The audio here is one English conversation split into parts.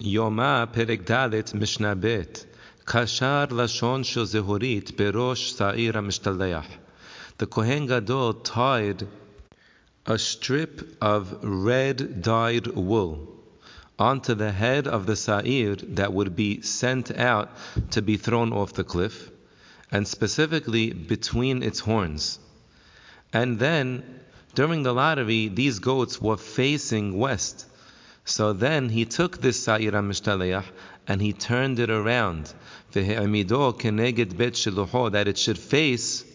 יומא פרק ד' משנה ב' קשר לשון של זהורית בראש שעיר המשתלח. The Kohen Gadol tied a strip of red dyed wool onto the head of the sa'ir that would be sent out to be thrown off the cliff, and specifically between its horns. And then, during the lottery, these goats were facing west. So then he took this Sa'ir HaMishtaleach and he turned it around. That it should face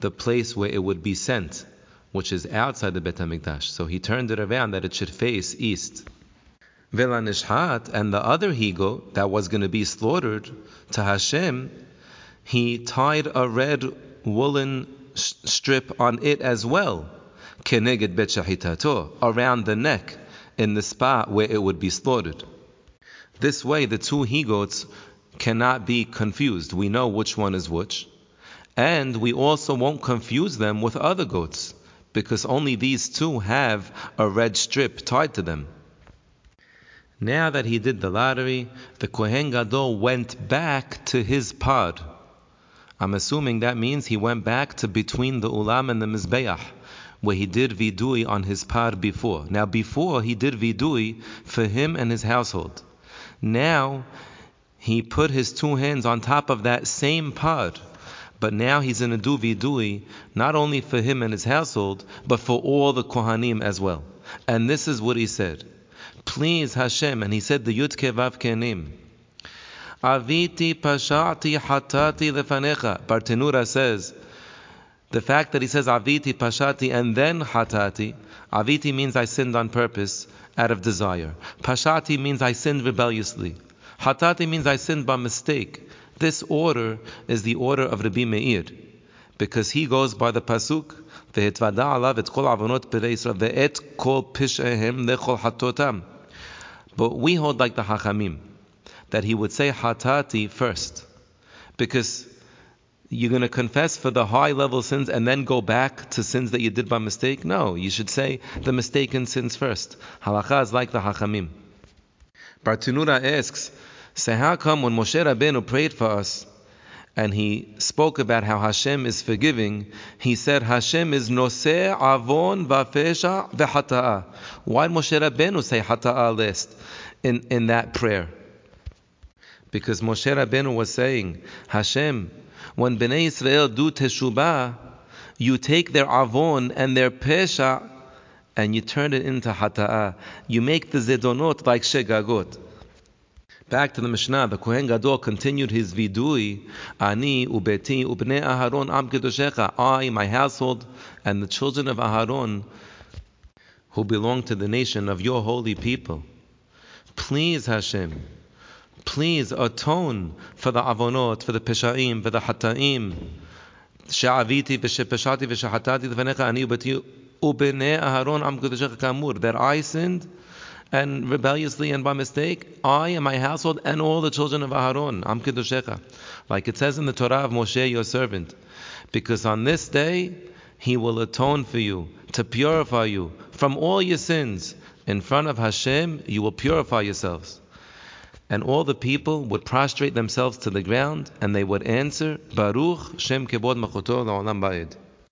the place where it would be sent, which is outside the Bet HaMikdash. So he turned it around that it should face east. And the other higo that was going to be slaughtered to Hashem, he tied a red woolen strip on it as well, around the neck in the spot where it would be slaughtered. This way, the two he goats cannot be confused. We know which one is which. And we also won't confuse them with other goats, because only these two have a red strip tied to them. Now that he did the lottery, the Kohen Gadol went back to his par. I'm assuming that means he went back to between the Ulam and the Mizbeach where he did vidui on his par before. Now, before he did vidui for him and his household. Now, he put his two hands on top of that same par. But now he's in a do vidui, not only for him and his household, but for all the Kohanim as well. And this is what he said. Please Hashem, and he said the Yud Kevav Kenim. Aviti pashati hatati lefanecha. Bartenura says, the fact that he says aviti pashati and then hatati, aviti means I sinned on purpose out of desire. Pashati means I sinned rebelliously. Hatati means I sinned by mistake. This order is the order of Rabbi Meir, because he goes by the pasuk והתוודע עליו את כל עוונות פני ישראל ואת כל פשעיהם לכל חטאותם. But we hold like the Hachamim, that he would say hatati first, because you're going to confess for the high level sins and then go back to sins that you did by mistake? No, you should say the mistaken sins first. Halacha is like the Hachamim. Bartenura asks, so how come when Moshe Rabbeinu prayed for us and he spoke about how Hashem is forgiving, he said Hashem is noseh avon vafesha v'hata'a. Why Moshe Rabbeinu say hata'a last in, in that prayer? Because Moshe Rabbeinu was saying, Hashem, when Bnei Israel do teshubah, you take their avon and their pesha and you turn it into hata'ah. You make the zedonot like shegagot. Back to the Mishnah, the Kohen Gadol continued his vidui, Ani ubeti ubnei Aharon am kedoshecha. I, my household, and the children of Aharon, who belong to the nation of your holy people. Please, Hashem, please atone for the avonot, for the peshaim, for the hataim. שעוויתי ושפשעתי ושחטאתי לפניך אני וביתי ובני אהרון עם קדושך כאמור that I sinned and rebelliously and by mistake I and my household and all the children of Aharon Am Kedushecha like it says in the Torah of Moshe your servant because on this day he will atone for you to purify you from all your sins in front of Hashem you will purify yourselves and all the people would prostrate themselves to the ground and they would answer, Baruch Shem Kebod Malchuto La'olam Ba'ed.